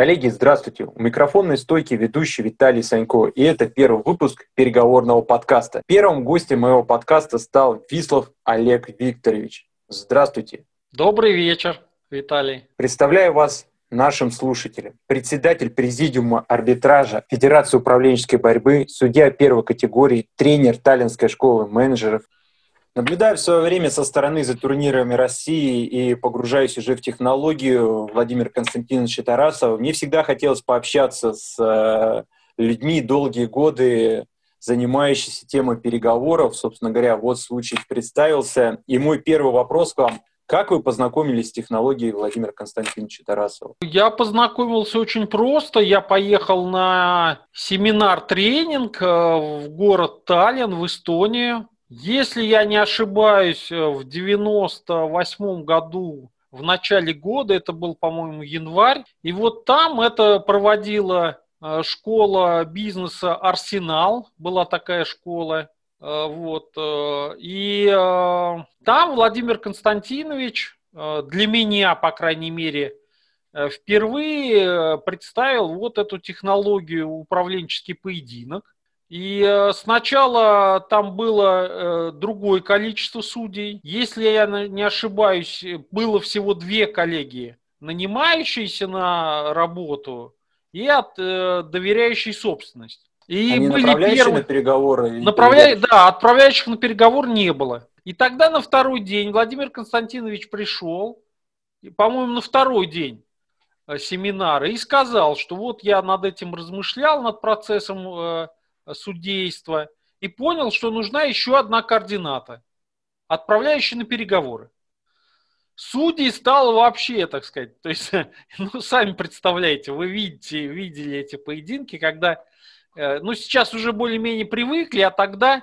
Коллеги, здравствуйте. У микрофонной стойки ведущий Виталий Санько, и это первый выпуск переговорного подкаста. Первым гостем моего подкаста стал Вислов Олег Викторович. Здравствуйте. Добрый вечер, Виталий. Представляю вас нашим слушателям. Председатель Президиума арбитража Федерации управленческой борьбы, судья первой категории, тренер Таллинской школы менеджеров, Наблюдая в свое время со стороны за турнирами России и погружаясь уже в технологию Владимир Константинович Тарасов, мне всегда хотелось пообщаться с э, людьми долгие годы, занимающиеся темой переговоров. Собственно говоря, вот случай представился. И мой первый вопрос к вам. Как вы познакомились с технологией Владимира Константиновича Тарасова? Я познакомился очень просто. Я поехал на семинар-тренинг э, в город Таллин, в Эстонию. Если я не ошибаюсь, э, в 98 году, в начале года, это был, по-моему, январь, и вот там это проводила э, школа бизнеса «Арсенал», была такая школа, э, вот, и там Владимир Константинович, для меня, по крайней мере, впервые представил вот эту технологию управленческий поединок, и э, сначала там было э, другое количество судей. Если я не ошибаюсь, было всего две коллегии, нанимающиеся на работу и от э, доверяющей собственность. И Они были направляющие первые... на переговоры? Направля... Да, отправляющих на переговор не было. И тогда на второй день Владимир Константинович пришел, по-моему, на второй день семинара, и сказал, что вот я над этим размышлял, над процессом судейства и понял, что нужна еще одна координата, отправляющая на переговоры. Судей стало вообще, так сказать, то есть, ну, сами представляете, вы видите, видели эти поединки, когда, э, ну, сейчас уже более-менее привыкли, а тогда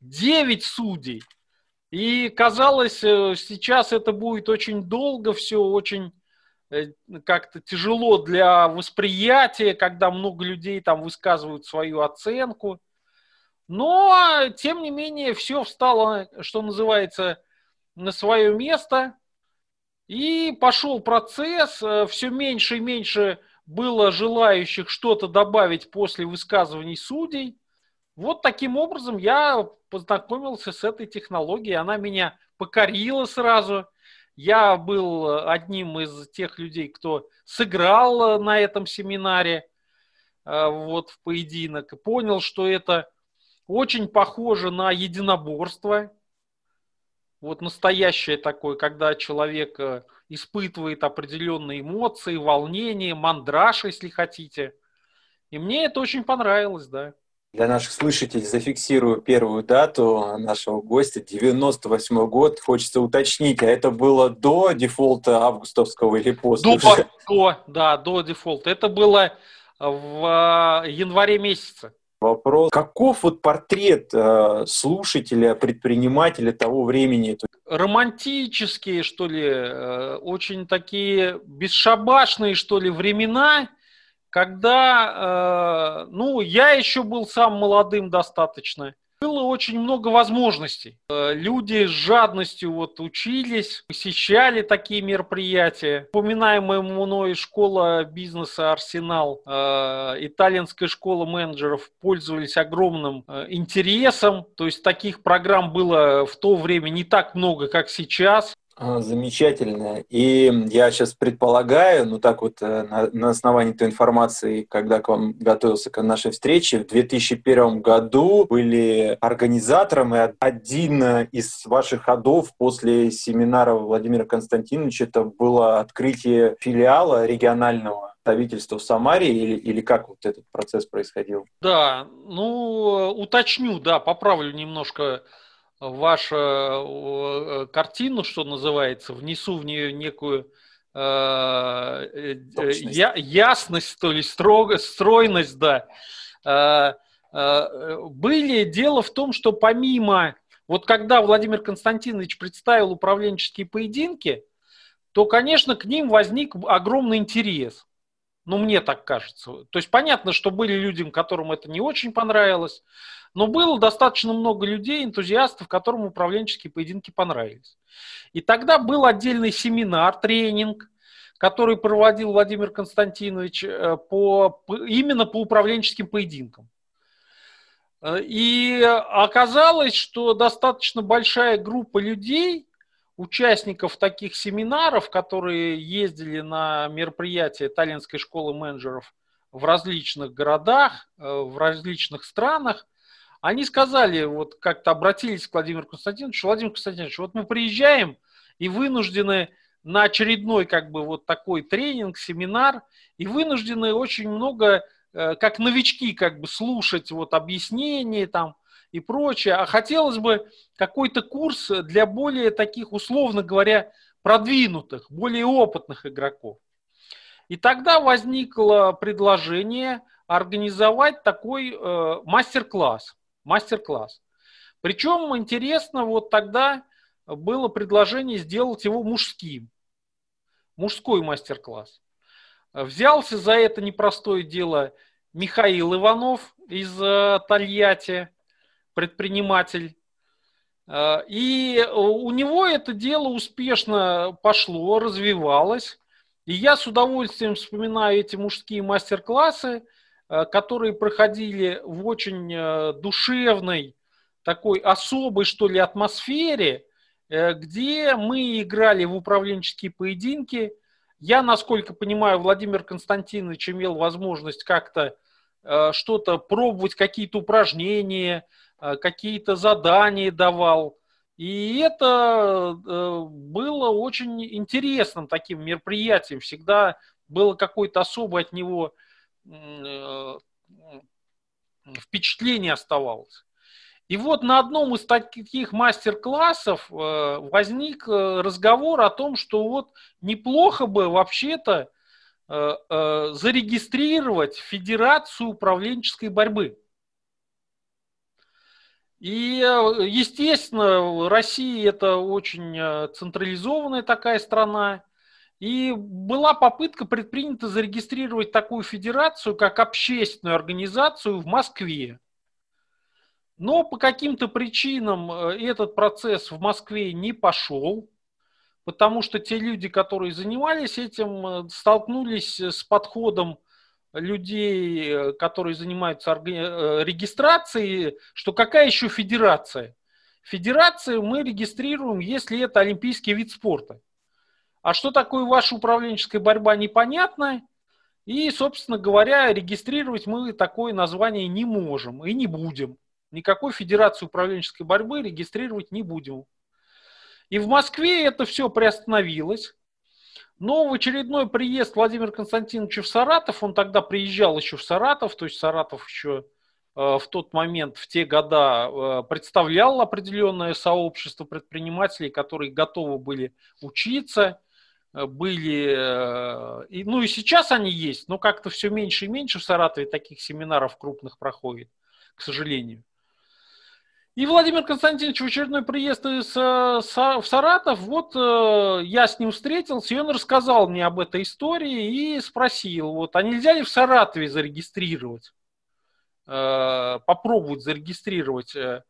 9 судей. И казалось, э, сейчас это будет очень долго, все очень э, как-то тяжело для восприятия, когда много людей там высказывают свою оценку. Но, тем не менее, все встало, что называется, на свое место. И пошел процесс, э, все меньше и меньше было желающих что-то добавить после высказываний судей. Вот таким образом я познакомился с этой технологией. Она меня покорила сразу. Я был одним из тех людей, кто сыграл на этом семинаре э, вот, в поединок и понял, что это очень похоже на единоборство. Вот настоящее такое, когда человек э, испытывает определенные эмоции, волнение, мандраж, если хотите. И мне это очень понравилось, да. Для наших слушателей зафиксирую первую дату нашего гостя, 98 год. Хочется уточнить, а это было до дефолта августовского или после? До, до да, до дефолта. Это было в э, январе месяце. Вопрос, каков вот портрет э, слушателя, предпринимателя того времени? Романтические, что ли, э, очень такие бесшабашные, что ли, времена, когда, э, ну, я еще был сам молодым достаточно, было очень много возможностей. Э, люди с жадностью вот учились, посещали такие мероприятия. Упоминаемая мной школа бизнеса «Арсенал», э, итальянская школа менеджеров пользовались огромным интересом. То есть таких программ было в то время не так много, как сейчас. А, замечательно. И я сейчас предполагаю, ну так вот э, на, на основании той информации, когда к вам готовился к нашей встрече, в 2001 году были организатором, и один из ваших ходов после семинара Владимира Константиновича это было открытие филиала регионального представительства в Самаре или, или как вот этот процесс происходил? Да, ну уточню, да, поправлю немножко вашу э, картину, что называется, внесу в нее некую э, э, я, ясность, то ли строго, стройность, да. Были дело в том, что помимо, вот когда Владимир Константинович представил управленческие поединки, то, конечно, к ним возник огромный интерес. Ну, мне так кажется. То есть понятно, что были людям, которым это не очень понравилось, но было достаточно много людей, энтузиастов, которым управленческие поединки понравились. И тогда был отдельный семинар, тренинг, который проводил Владимир Константинович по, именно по управленческим поединкам. И оказалось, что достаточно большая группа людей, участников таких семинаров, которые ездили на мероприятия Таллинской школы менеджеров в различных городах, э, в различных странах, они сказали, вот как-то обратились к Владимиру Константиновичу, Владимир Константинович, вот мы приезжаем и вынуждены на очередной как бы вот такой тренинг, семинар, и вынуждены очень много, э, как новички, как бы слушать вот объяснения там, и прочее. А хотелось бы какой-то курс для более таких, условно говоря, продвинутых, более опытных игроков. И тогда возникло предложение организовать такой э, мастер-класс. Мастер-класс. Причем интересно, вот тогда было предложение сделать его мужским. Мужской мастер-класс. Взялся за это непростое дело Михаил Иванов из э, Тольятти, предприниматель. Э, и у него это дело успешно пошло, развивалось. И я с удовольствием вспоминаю эти мужские мастер-классы, э, которые проходили в очень э, душевной, такой особой, что ли, атмосфере, где мы играли в управленческие поединки. Я, насколько понимаю, Владимир Константинович имел возможность как-то что-то пробовать, какие-то упражнения, Э, какие-то задания давал. И это э, было очень интересным таким мероприятием. Всегда было какое-то особое от него э, впечатление оставалось. И вот на одном из таких мастер-классов возник разговор о том, что вот неплохо бы вообще-то зарегистрировать Федерацию управленческой борьбы. И, э, естественно, Россия это очень э, централизованная такая страна. И была попытка предпринята зарегистрировать такую федерацию, как общественную организацию в Москве. Но по каким-то причинам э, этот процесс в Москве не пошел, потому что те люди, которые занимались этим, столкнулись с подходом людей, э, которые занимаются э, регистрацией, что какая еще федерация? Федерацию мы регистрируем, если это олимпийский вид спорта. А что такое ваша управленческая борьба, непонятно. И, собственно говоря, регистрировать мы такое название не можем и не будем. Никакой федерации управленческой борьбы регистрировать не будем. И в Москве это все приостановилось. Но в очередной приезд Владимира Константиновича в Саратов, он тогда приезжал еще в Саратов, то есть Саратов еще э, в тот момент, в те года, э, представлял определенное сообщество предпринимателей, которые готовы были учиться, э, были, ну и сейчас они есть, но как-то все меньше и меньше в Саратове таких семинаров крупных проходит, к сожалению. И Владимир Константинович в очередной приезд из, в Саратов, вот э, я с ним встретился, и он рассказал мне об этой истории и спросил, вот, а нельзя ли в Саратове зарегистрировать, э, попробовать зарегистрировать э,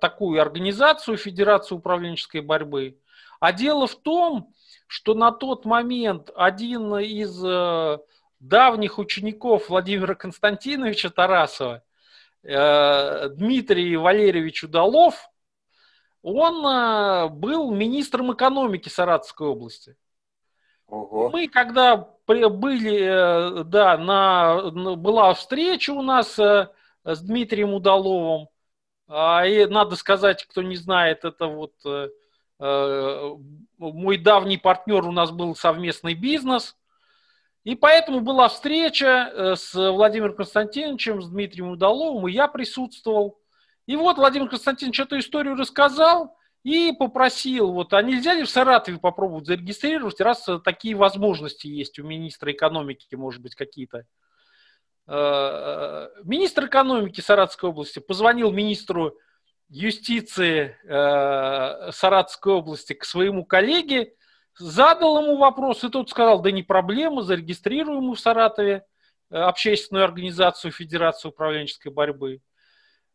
такую организацию, Федерацию управленческой борьбы. А дело в том, что на тот момент один из давних учеников Владимира Константиновича Тарасова Э, Дмитрий Валерьевич Удалов, он э, был министром экономики Саратовской области. Ого. Мы когда были, э, да, на, была встреча у нас с Дмитрием Удаловым, а, и надо сказать, кто не знает, это вот мой давний партнер, у нас был совместный бизнес – и поэтому была встреча э, с Владимиром Константиновичем, с Дмитрием Удаловым, и я присутствовал. И вот Владимир Константинович эту историю рассказал и попросил, вот, а нельзя ли в Саратове попробовать зарегистрировать, раз такие возможности есть у министра экономики, может быть, какие-то. Э, министр экономики Саратовской области позвонил министру юстиции э, Саратовской области к своему коллеге, Задал ему вопрос, и тот сказал, да не проблема, зарегистрируем в Саратове э, общественную организацию Федерацию управленческой борьбы.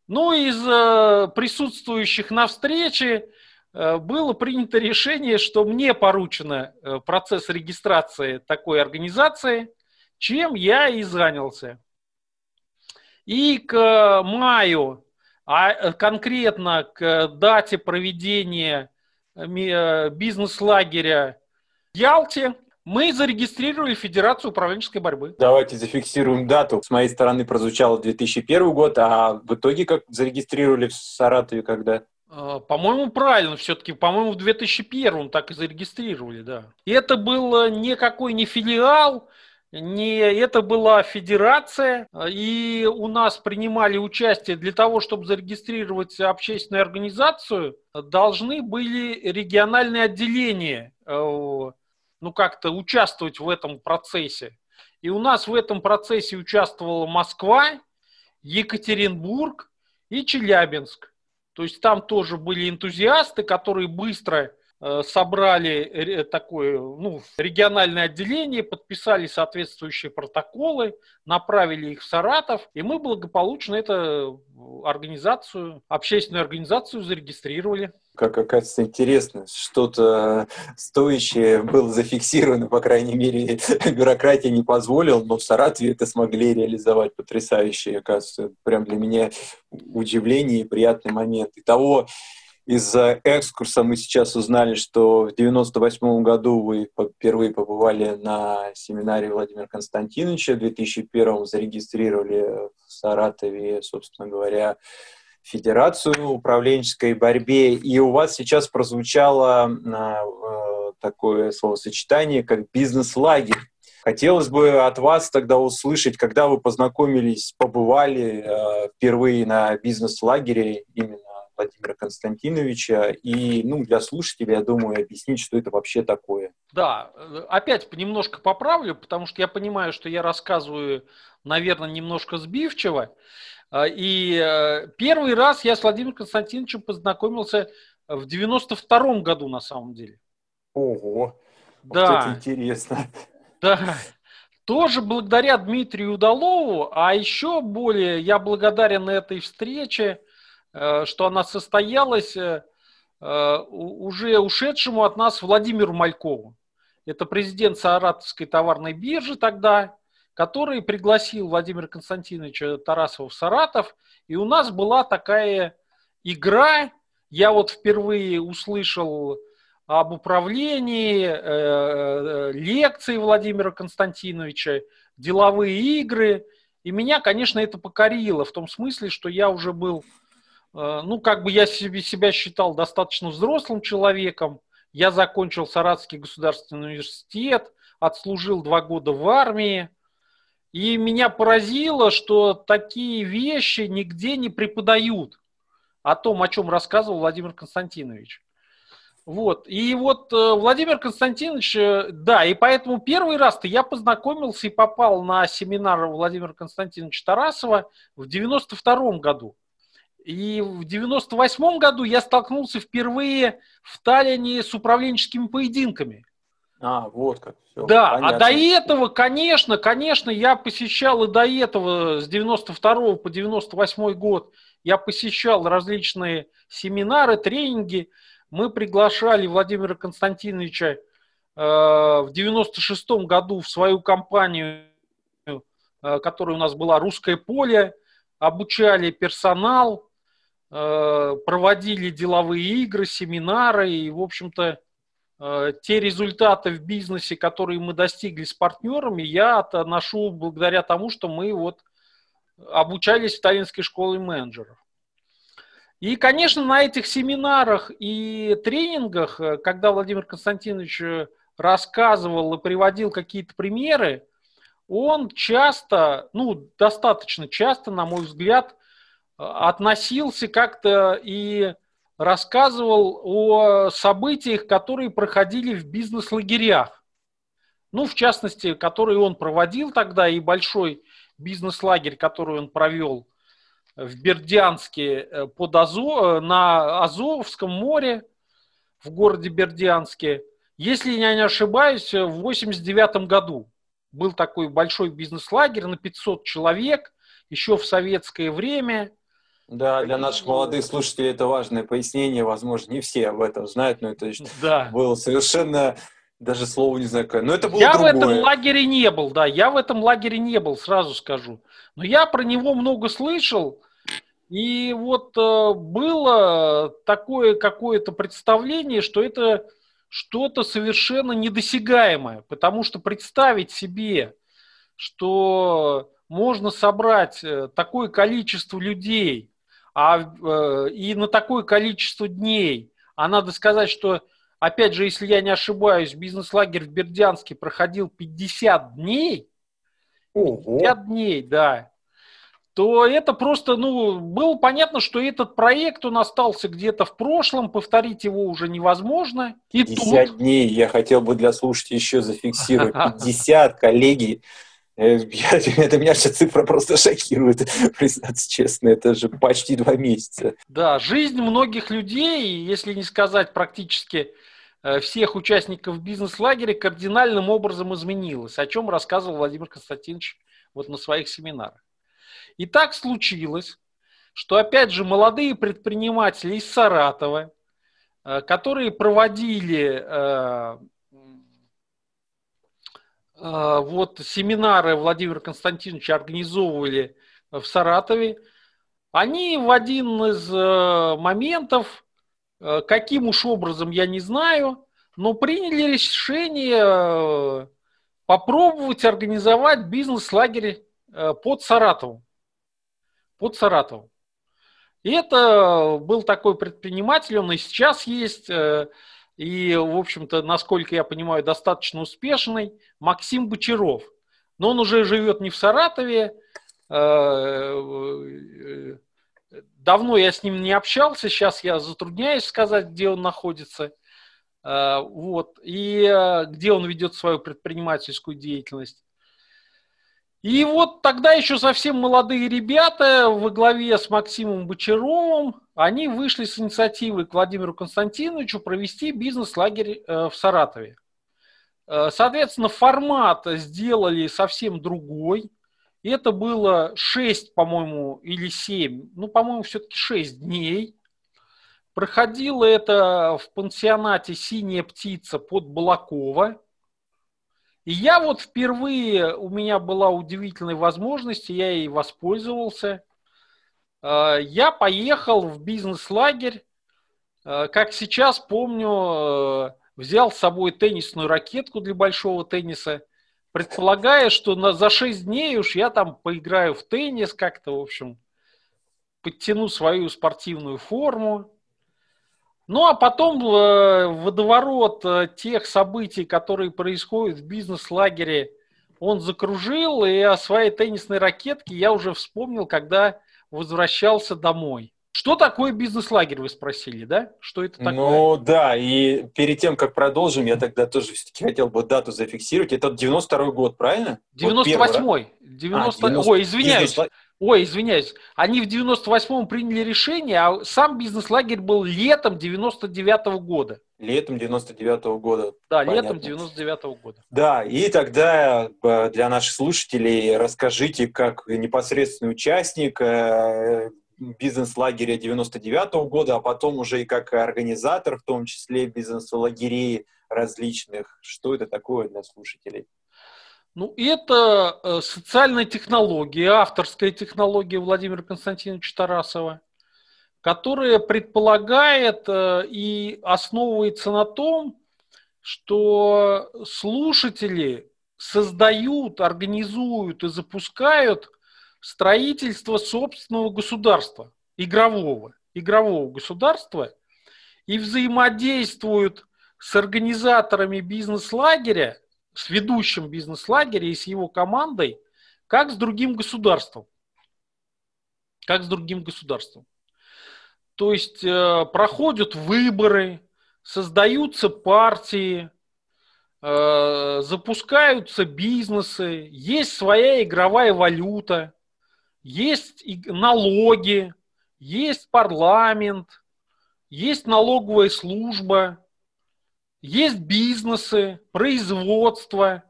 Ну, из э, присутствующих на встрече э, было принято решение, что мне поручено э, процесс регистрации такой организации, чем я и занялся. И к маю, а конкретно к дате проведения бизнес-лагеря в Ялте, мы зарегистрировали Федерацию управленческой борьбы. Давайте зафиксируем дату. С моей стороны прозвучало 2001 год, а в итоге как зарегистрировали в Саратове когда? А, по-моему, правильно все-таки. По-моему, в 2001 так и зарегистрировали, да. И это был никакой не филиал, не это была федерация, и у нас принимали участие для того, чтобы зарегистрировать общественную организацию, должны были региональные отделения э, ну, как-то участвовать в этом процессе. И у нас в этом процессе участвовала Москва, Екатеринбург и Челябинск. То есть там тоже были энтузиасты, которые быстро собрали такое ну, региональное отделение, подписали соответствующие протоколы, направили их в Саратов, и мы благополучно эту организацию, общественную организацию зарегистрировали. Как оказывается интересно, что-то стоящее было зафиксировано, по крайней мере, бюрократия не позволила, но в Саратове это смогли реализовать потрясающе, оказывается, прям для меня удивление и приятный момент. И того, из экскурса мы сейчас узнали, что в 98 году вы впервые побывали на семинаре Владимира Константиновича, в 2001 зарегистрировали в Саратове, собственно говоря, Федерацию управленческой борьбе, и у вас сейчас прозвучало э, такое словосочетание, как бизнес-лагерь. Хотелось бы от вас тогда услышать, когда вы познакомились, побывали э, впервые на бизнес-лагере именно Владимира Константиновича и ну, для слушателей, я думаю, объяснить, что это вообще такое. Да, опять немножко поправлю, потому что я понимаю, что я рассказываю, наверное, немножко сбивчиво. А, и э, первый раз я с Владимиром Константиновичем познакомился в 92 году на самом деле. Ого, да. вот это интересно. Да, тоже благодаря Дмитрию Удалову, а еще более я благодарен этой встрече Э, что она состоялась э, э, уже ушедшему от нас Владимиру Малькову. Это президент Саратовской товарной биржи тогда, который пригласил Владимира Константиновича Тарасова в Саратов. И у нас была такая игра. Я вот впервые услышал об управлении, лекции Владимира Константиновича, деловые игры. И меня, конечно, это покорило в том смысле, что я уже был Э, ну, как бы я себе, себя считал достаточно взрослым человеком. Я закончил Саратовский государственный университет, отслужил два года в армии. И меня поразило, что такие вещи нигде не преподают о том, о чем рассказывал Владимир Константинович. Вот. И вот э, Владимир Константинович, э, да, и поэтому первый раз-то я познакомился и попал на семинар Владимира Константиновича Тарасова в 92 году. И в 98 году я столкнулся впервые в Таллине с управленческими поединками. А, вот как. Все, да, понятно. а до этого, конечно, конечно, я посещал и до этого, с 92 по 98 год, я посещал различные семинары, тренинги. Мы приглашали Владимира Константиновича э, в 96 году в свою компанию, э, которая у нас была «Русское поле», обучали персонал, проводили деловые игры, семинары, и, в общем-то, э, те результаты в бизнесе, которые мы достигли с партнерами, я отношу благодаря тому, что мы вот обучались в Таллинской школе менеджеров. И, конечно, на этих семинарах и тренингах, э, когда Владимир Константинович рассказывал и приводил какие-то примеры, он часто, ну, достаточно часто, на мой взгляд, относился как-то и рассказывал о событиях, которые проходили в бизнес-лагерях. Ну, в частности, которые он проводил тогда, и большой бизнес-лагерь, который он провел в Бердянске э, под Азо, э, на Азовском море, в городе Бердянске. Если я не ошибаюсь, в 1989 году был такой большой бизнес-лагерь на 500 человек, еще в советское время – Да, для наших молодых слушателей это важное пояснение. Возможно, не все об этом знают, но это да. было совершенно даже слово не знаю какое. Но это было Я другое. в этом лагере не был, да, я в этом лагере не был, сразу скажу. Но я про него много слышал, и вот э, было такое какое-то представление, что это что-то совершенно недосягаемое, потому что представить себе, что можно собрать э, такое количество людей, а, э, и на такое количество дней. А надо сказать, что, опять же, если я не ошибаюсь, бизнес-лагерь в Бердянске проходил 50 дней. Ого. 50 дней, да. То это просто, ну, было понятно, что этот проект, он остался где-то в прошлом, повторить его уже невозможно. И 50 тут... дней, я хотел бы для слушателей еще зафиксировать. 50, коллеги, я, это меня сейчас цифра просто шокирует, признаться честно. Это же почти два месяца. Да, жизнь многих людей, если не сказать практически э, всех участников бизнес-лагеря, кардинальным образом изменилась, о чем рассказывал Владимир Константинович вот на своих семинарах. И так случилось, что, опять же, молодые предприниматели из Саратова, э, которые проводили Э, вот семинары Владимира Константиновича организовывали в Саратове, они в один из э, моментов, э, каким уж образом я не знаю, но приняли решение попробовать организовать бизнес-лагерь под Саратовом. Под Саратовом. И это был такой предприниматель, он и сейчас есть, и, в общем-то, насколько я понимаю, достаточно успешный, Максим Бочаров. Но он уже живет не в Саратове. Э, э, давно я с ним не общался, сейчас я затрудняюсь сказать, где он находится. Э, вот. И где он ведет свою предпринимательскую деятельность. И вот тогда еще совсем молодые ребята во главе с Максимом Бочаровым, они вышли с инициативой к Владимиру Константиновичу провести бизнес-лагерь э, в Саратове. Э, соответственно, формат сделали совсем другой. Это было 6, по-моему, или 7, ну, по-моему, все-таки 6 дней. Проходило это в пансионате «Синяя птица» под Балакова. И я вот впервые, у меня была удивительная возможность, я ей воспользовался. Э, я поехал в бизнес-лагерь, э, как сейчас помню, э, взял с собой теннисную ракетку для большого тенниса, предполагая, что на, за 6 дней уж я там поиграю в теннис как-то, в общем, подтяну свою спортивную форму. Ну, а потом э, водоворот э, тех событий, которые происходят в бизнес-лагере, он закружил, и о своей теннисной ракетке я уже вспомнил, когда возвращался домой. Что такое бизнес-лагерь, вы спросили, да? Что это такое? Ну да, и перед тем, как продолжим, я тогда тоже все-таки хотел бы дату зафиксировать. Это 92 год, правильно? 98-й. Вот 90... а, 90... Ой, извиняюсь. Ой, извиняюсь, они в 98-м приняли решение, а сам бизнес-лагерь был летом 99-го года. Летом 99-го года. Да, понятно. летом 99-го года. Да, и тогда э, для наших слушателей расскажите, как непосредственный участник э, бизнес-лагеря 99-го года, а потом уже и как организатор, в том числе бизнес-лагерей различных. Что это такое для слушателей? Ну, это э, социальная технология, авторская технология Владимира Константиновича Тарасова, которая предполагает э, и основывается на том, что слушатели создают, организуют и запускают строительство собственного государства, игрового, игрового государства, и взаимодействуют с организаторами бизнес-лагеря с ведущим бизнес-лагеря и с его командой, как с другим государством. Как с другим государством. То есть э, проходят выборы, создаются партии, э, запускаются бизнесы, есть своя игровая валюта, есть налоги, есть парламент, есть налоговая служба, есть бизнесы, производство.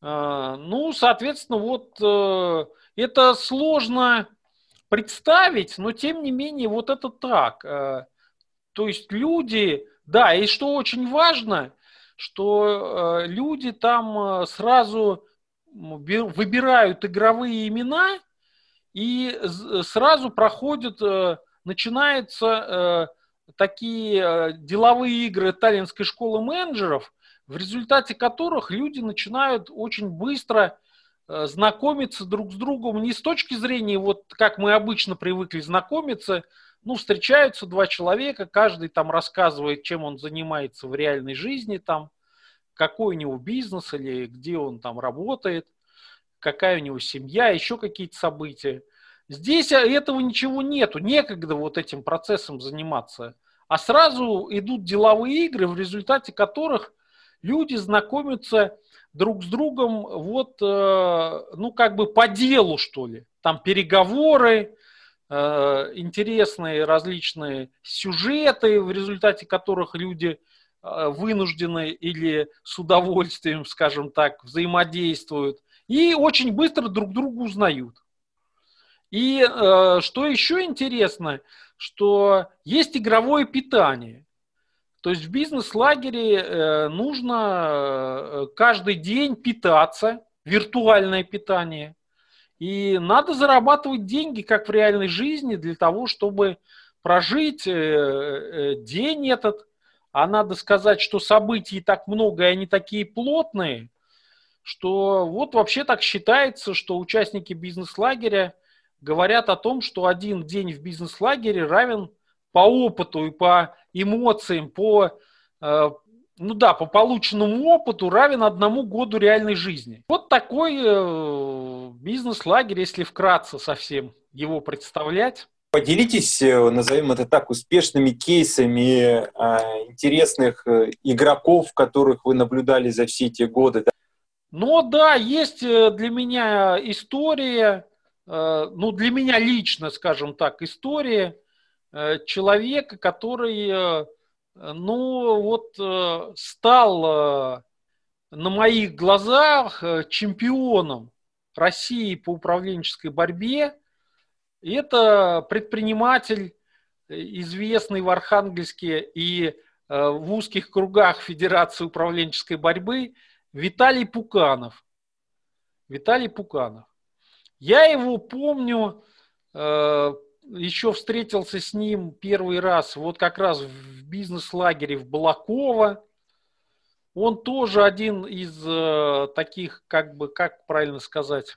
А, ну, соответственно, вот э, это сложно представить, но тем не менее вот это так. Э, то есть люди, да, и что очень важно, что э, люди там сразу выбирают игровые имена и сразу проходят, начинаются такие деловые игры Таллинской школы менеджеров, в результате которых люди начинают очень быстро Э, знакомиться друг с другом не с точки зрения, вот как мы обычно привыкли знакомиться, ну, встречаются два человека, каждый там рассказывает, чем он занимается в реальной жизни, там, какой у него бизнес или где он там работает, какая у него семья, еще какие-то события. Здесь этого ничего нету, некогда вот этим процессом заниматься. А сразу идут деловые игры, в результате которых люди знакомятся друг с другом вот, э, ну, как бы по делу, что ли. Там переговоры, э, интересные различные сюжеты, в результате которых люди э, вынуждены или с удовольствием, скажем так, взаимодействуют. И очень быстро друг друга узнают. И что еще интересно, что есть игровое питание. То есть в бизнес-лагере э, нужно э, каждый день питаться, виртуальное питание. И надо зарабатывать деньги, как в реальной жизни, для того, чтобы прожить э, день этот. А надо сказать, что событий так много, и они такие плотные, что вот вообще так считается, что участники бизнес-лагеря говорят о том, что один день в бизнес-лагере равен по опыту и по эмоциям, по, э, ну да, по полученному опыту равен одному году реальной жизни. Вот такой э, бизнес-лагерь, если вкратце совсем его представлять. Поделитесь, э, назовем это так, успешными кейсами интересных игроков, которых вы наблюдали за все эти годы. Ну да, есть для меня история, ну для меня лично, скажем так, история Э, человека, который, э, ну, вот э, стал на моих глазах чемпионом России по управленческой борьбе. Это предприниматель, известный в Архангельске и в узких кругах Федерации управленческой борьбы Виталий Пуканов. Виталий Пуканов. Я его помню еще встретился с ним первый раз вот как раз в бизнес-лагере в Балаково. Он тоже один из э, таких, как бы, как правильно сказать,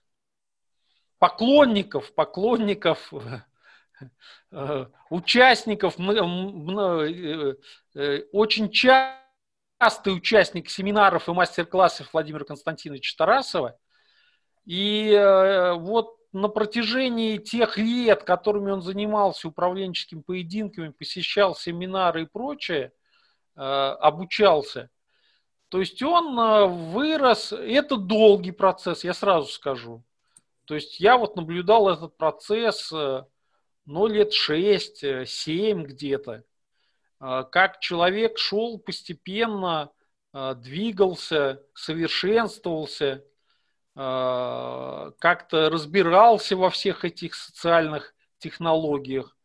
поклонников, поклонников, э, участников, э, э, очень частый участник семинаров и мастер-классов Владимира Константиновича Тарасова. И э, вот на протяжении тех лет, которыми он занимался управленческими поединками, посещал семинары и прочее, э, обучался, то есть он э, вырос, это долгий процесс, я сразу скажу. То есть я вот наблюдал этот процесс, ну, лет 6-7 где-то, как человек шел постепенно, двигался, совершенствовался – как-то разбирался во всех этих социальных технологиях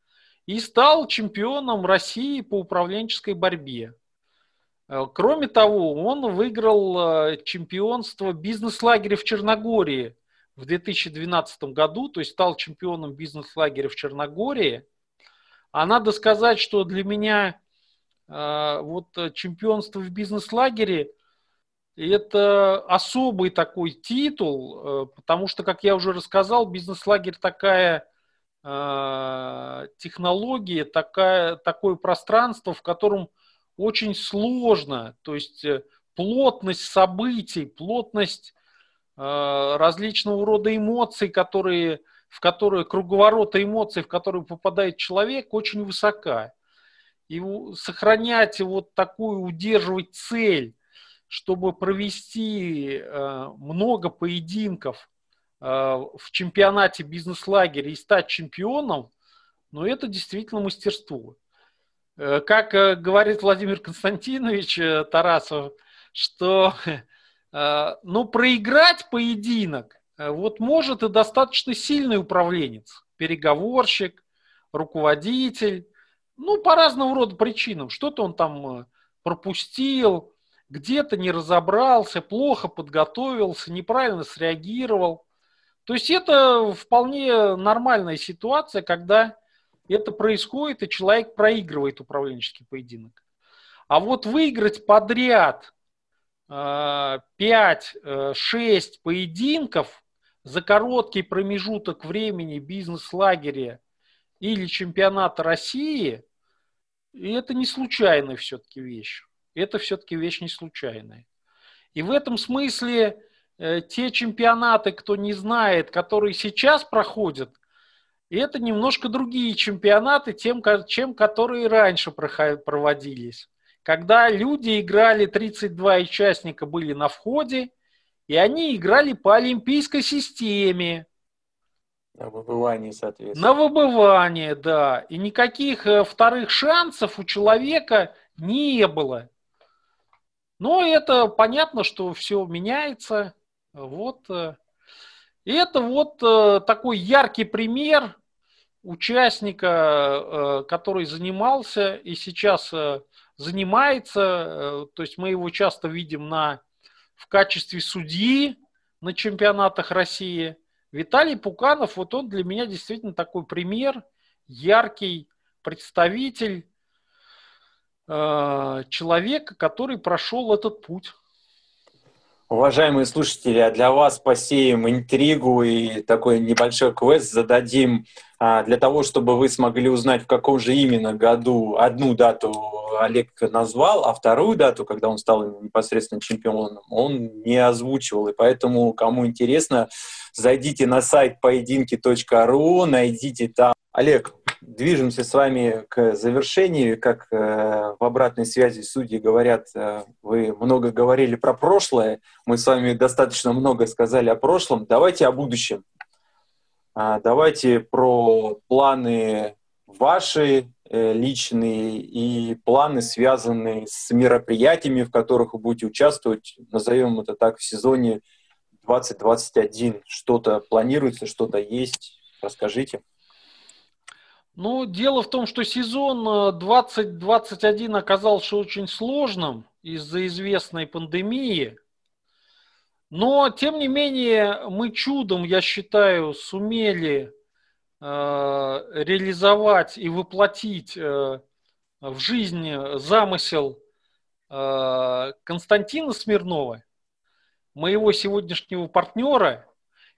и стал чемпионом России по управленческой борьбе. Э, кроме того, он выиграл э, чемпионство бизнес-лагеря в Черногории в 2012 году, то есть стал чемпионом бизнес-лагеря в Черногории. А надо сказать, что для меня вот чемпионство в бизнес-лагере это особый такой титул, э, потому что, как я уже рассказал, бизнес-лагерь такая э, технология, такая, такое пространство, в котором очень сложно, то есть э, плотность событий, плотность различного рода эмоций, которые, в которые, круговорота эмоций, в которые попадает человек, очень высока. И сохранять вот такую, удерживать цель, чтобы провести э, много поединков э, в чемпионате бизнес-лагеря и стать чемпионом, ну, это действительно мастерство. Э, как говорит Владимир Константинович Тарасов, что ну, проиграть поединок вот может и достаточно сильный управленец. переговорщик, руководитель, ну, по разного рода причинам. Что-то он там пропустил, где-то не разобрался, плохо подготовился, неправильно среагировал. То есть это вполне нормальная ситуация, когда это происходит, и человек проигрывает управленческий поединок. А вот выиграть подряд 5-6 э, э, поединков за короткий промежуток времени бизнес-лагеря или чемпионата России, это не случайная все-таки вещь. Это все-таки вещь не случайная. И в этом смысле э, те чемпионаты, кто не знает, которые сейчас проходят, это немножко другие чемпионаты, тем, чем которые раньше проводились. Когда люди играли, 32 участника были на входе, и они играли по олимпийской системе. На выбывание, соответственно. На выбывание, да. И никаких э, вторых шансов у человека не было. Но это понятно, что все меняется. Вот. Э. И это вот э, такой яркий пример участника, который занимался и сейчас занимается. То есть мы его часто видим на, в качестве судьи на чемпионатах России. Виталий Пуканов, вот он для меня действительно такой пример, яркий представитель э, человека, который прошел этот путь. Уважаемые слушатели, а для вас посеем интригу и такой небольшой квест зададим а, для того, чтобы вы смогли узнать, в каком же именно году одну дату Олег назвал, а вторую дату, когда он стал непосредственно чемпионом, он не озвучивал. И поэтому, кому интересно, зайдите на сайт поединки.ру, найдите там. Олег, движемся с вами к завершению. Как э, в обратной связи судьи говорят, э, вы много говорили про прошлое, мы с вами достаточно много сказали о прошлом. Давайте о будущем. А, давайте про планы ваши э, личные и планы, связанные с мероприятиями, в которых вы будете участвовать, назовем это так, в сезоне 2021. Что-то планируется, что-то есть? Расскажите. Ну, дело в том, что сезон 2021 э, оказался очень сложным из-за известной пандемии. Но, тем не менее, мы чудом, я считаю, сумели э, реализовать и воплотить э, в жизнь замысел э, Константина Смирнова, моего сегодняшнего партнера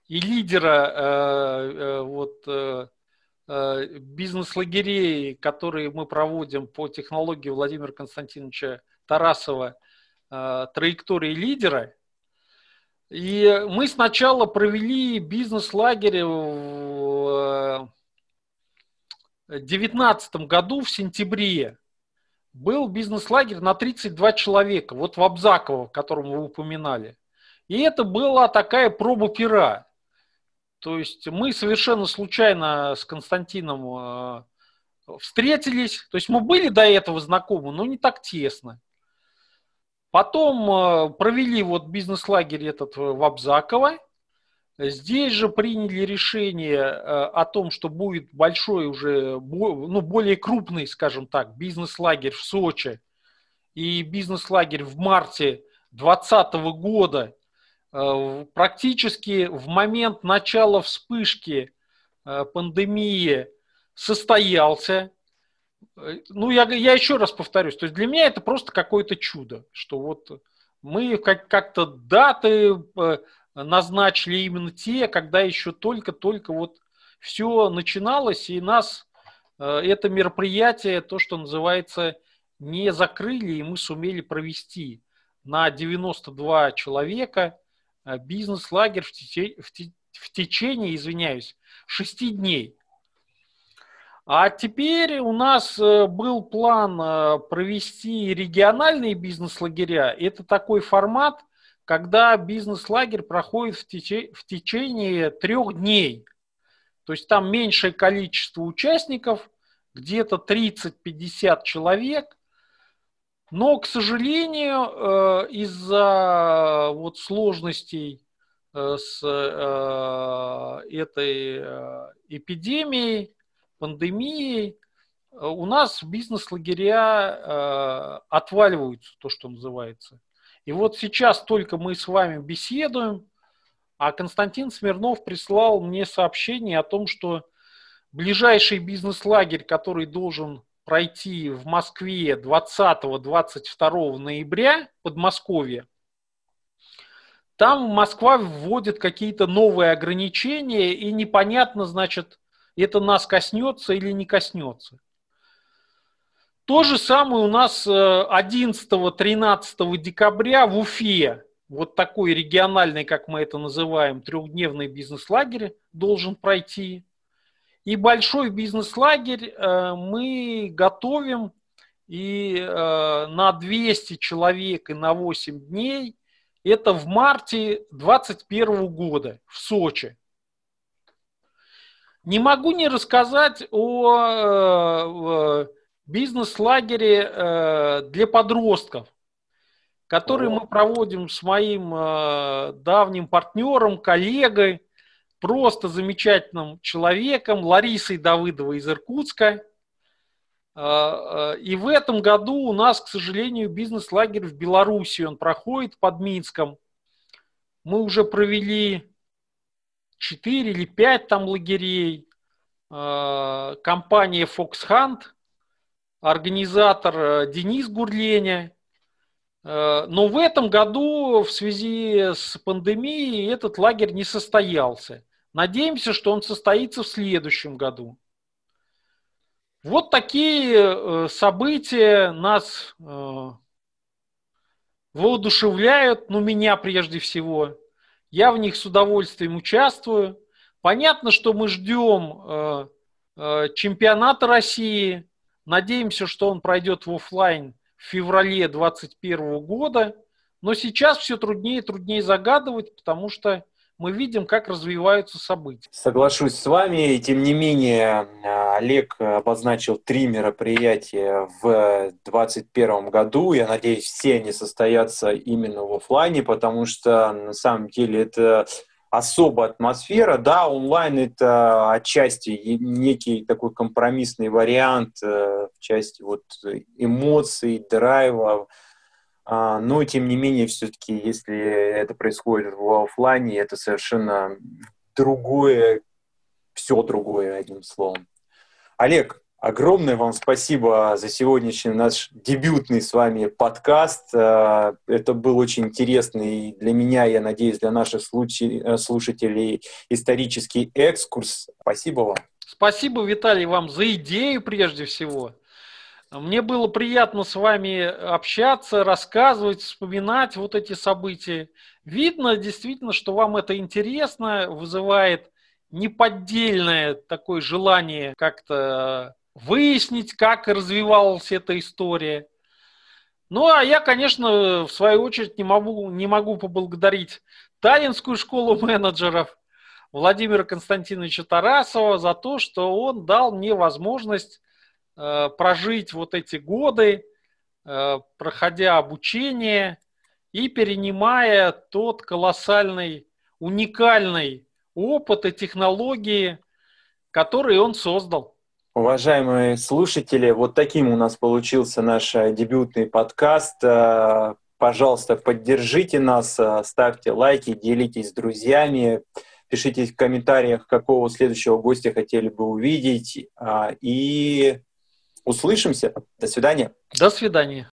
и лидера э, э, вот, э, бизнес-лагерей, которые мы проводим по технологии Владимира Константиновича Тарасова э, «Траектории лидера». И мы сначала провели бизнес-лагерь в 2019 году в сентябре. Был бизнес-лагерь на 32 человека, вот в Абзаково, котором вы упоминали. И это была такая проба пера. То есть мы совершенно случайно с Константином э, встретились. То есть мы были до этого знакомы, но не так тесно. Потом э, провели вот бизнес-лагерь этот в Абзаково. Здесь же приняли решение э, о том, что будет большой уже, ну, более крупный, скажем так, бизнес-лагерь в Сочи и бизнес-лагерь в марте 2020 года практически в момент начала вспышки э, пандемии состоялся. Э, ну, я, я еще раз повторюсь, то есть для меня это просто какое-то чудо, что вот мы как- как-то даты назначили именно те, когда еще только-только вот все начиналось, и нас это мероприятие, то, что называется, не закрыли, и мы сумели провести на 92 человека – Э, бизнес-лагерь в, теч... в, в течение, извиняюсь, шести дней. А теперь у нас э, был план э, провести региональные бизнес-лагеря. Это такой формат, когда бизнес-лагерь проходит в, теч... в течение трех дней. То есть там меньшее количество участников, где-то 30-50 человек, но, к сожалению, э, из-за вот сложностей э, с этой эпидемией, пандемией, у нас бизнес-лагеря отваливаются, то, что называется. И вот сейчас только мы с вами беседуем, а Константин Смирнов прислал мне сообщение о том, что ближайший бизнес-лагерь, который должен пройти в Москве 20-22 ноября, Подмосковье, там Москва вводит какие-то новые ограничения, и непонятно, значит, это нас коснется или не коснется. То же самое у нас 11-13 э, декабря в Уфе, вот такой региональный, как мы это называем, трехдневный бизнес-лагерь должен пройти. И большой бизнес-лагерь э, мы готовим и э, на 200 человек и на 8 дней. Это в марте 2021 года в Сочи. Не могу не рассказать о бизнес-лагере э, для подростков, который мы проводим с моим давним партнером, коллегой, просто замечательным человеком, Ларисой Давыдовой из Иркутска. Э, и в этом году у нас, к сожалению, бизнес-лагерь в Беларуси, он проходит под Минском. Мы уже провели 4 или 5 там лагерей. Компания Fox Hunt – организатор э, Денис Гурленя. Но в этом году в связи с пандемией этот лагерь не состоялся. Надеемся, что он состоится в следующем году. Вот такие э, события нас воодушевляют, ну меня прежде всего. Я в них с удовольствием участвую. Понятно, что мы ждем чемпионата России, Надеемся, что он пройдет в офлайн в феврале 2021 года. Но сейчас все труднее и труднее загадывать, потому что мы видим, как развиваются события. Соглашусь с вами. И тем не менее, Олег обозначил три мероприятия в 2021 году. Я надеюсь, все они состоятся именно в офлайне, потому что на самом деле это особая атмосфера. Да, онлайн это отчасти некий такой компромиссный вариант э, в части вот эмоций, драйва, а, но тем не менее все-таки, если это происходит в офлайне, это совершенно другое, все другое, одним словом. Олег, Огромное вам спасибо за сегодняшний наш дебютный с вами подкаст. Э, это был очень интересный для меня, я надеюсь, для наших э, слушателей исторический экскурс. Спасибо вам. Спасибо, Виталий, вам за идею прежде всего. Мне было приятно с вами общаться, рассказывать, вспоминать вот эти события. Видно действительно, что вам это интересно, вызывает неподдельное такое желание как-то выяснить, как развивалась эта история. Ну, а я, конечно, в свою очередь не могу, не могу поблагодарить Таллинскую школу менеджеров Владимира Константиновича Тарасова за то, что он дал мне возможность э, прожить вот эти годы, э, проходя обучение и перенимая тот колоссальный, уникальный опыт и технологии, которые он создал. Уважаемые слушатели, вот таким у нас получился наш э, дебютный подкаст. Пожалуйста, поддержите нас, ставьте лайки, делитесь с друзьями, пишите в комментариях, какого следующего гостя хотели бы увидеть. И услышимся. До свидания. До свидания.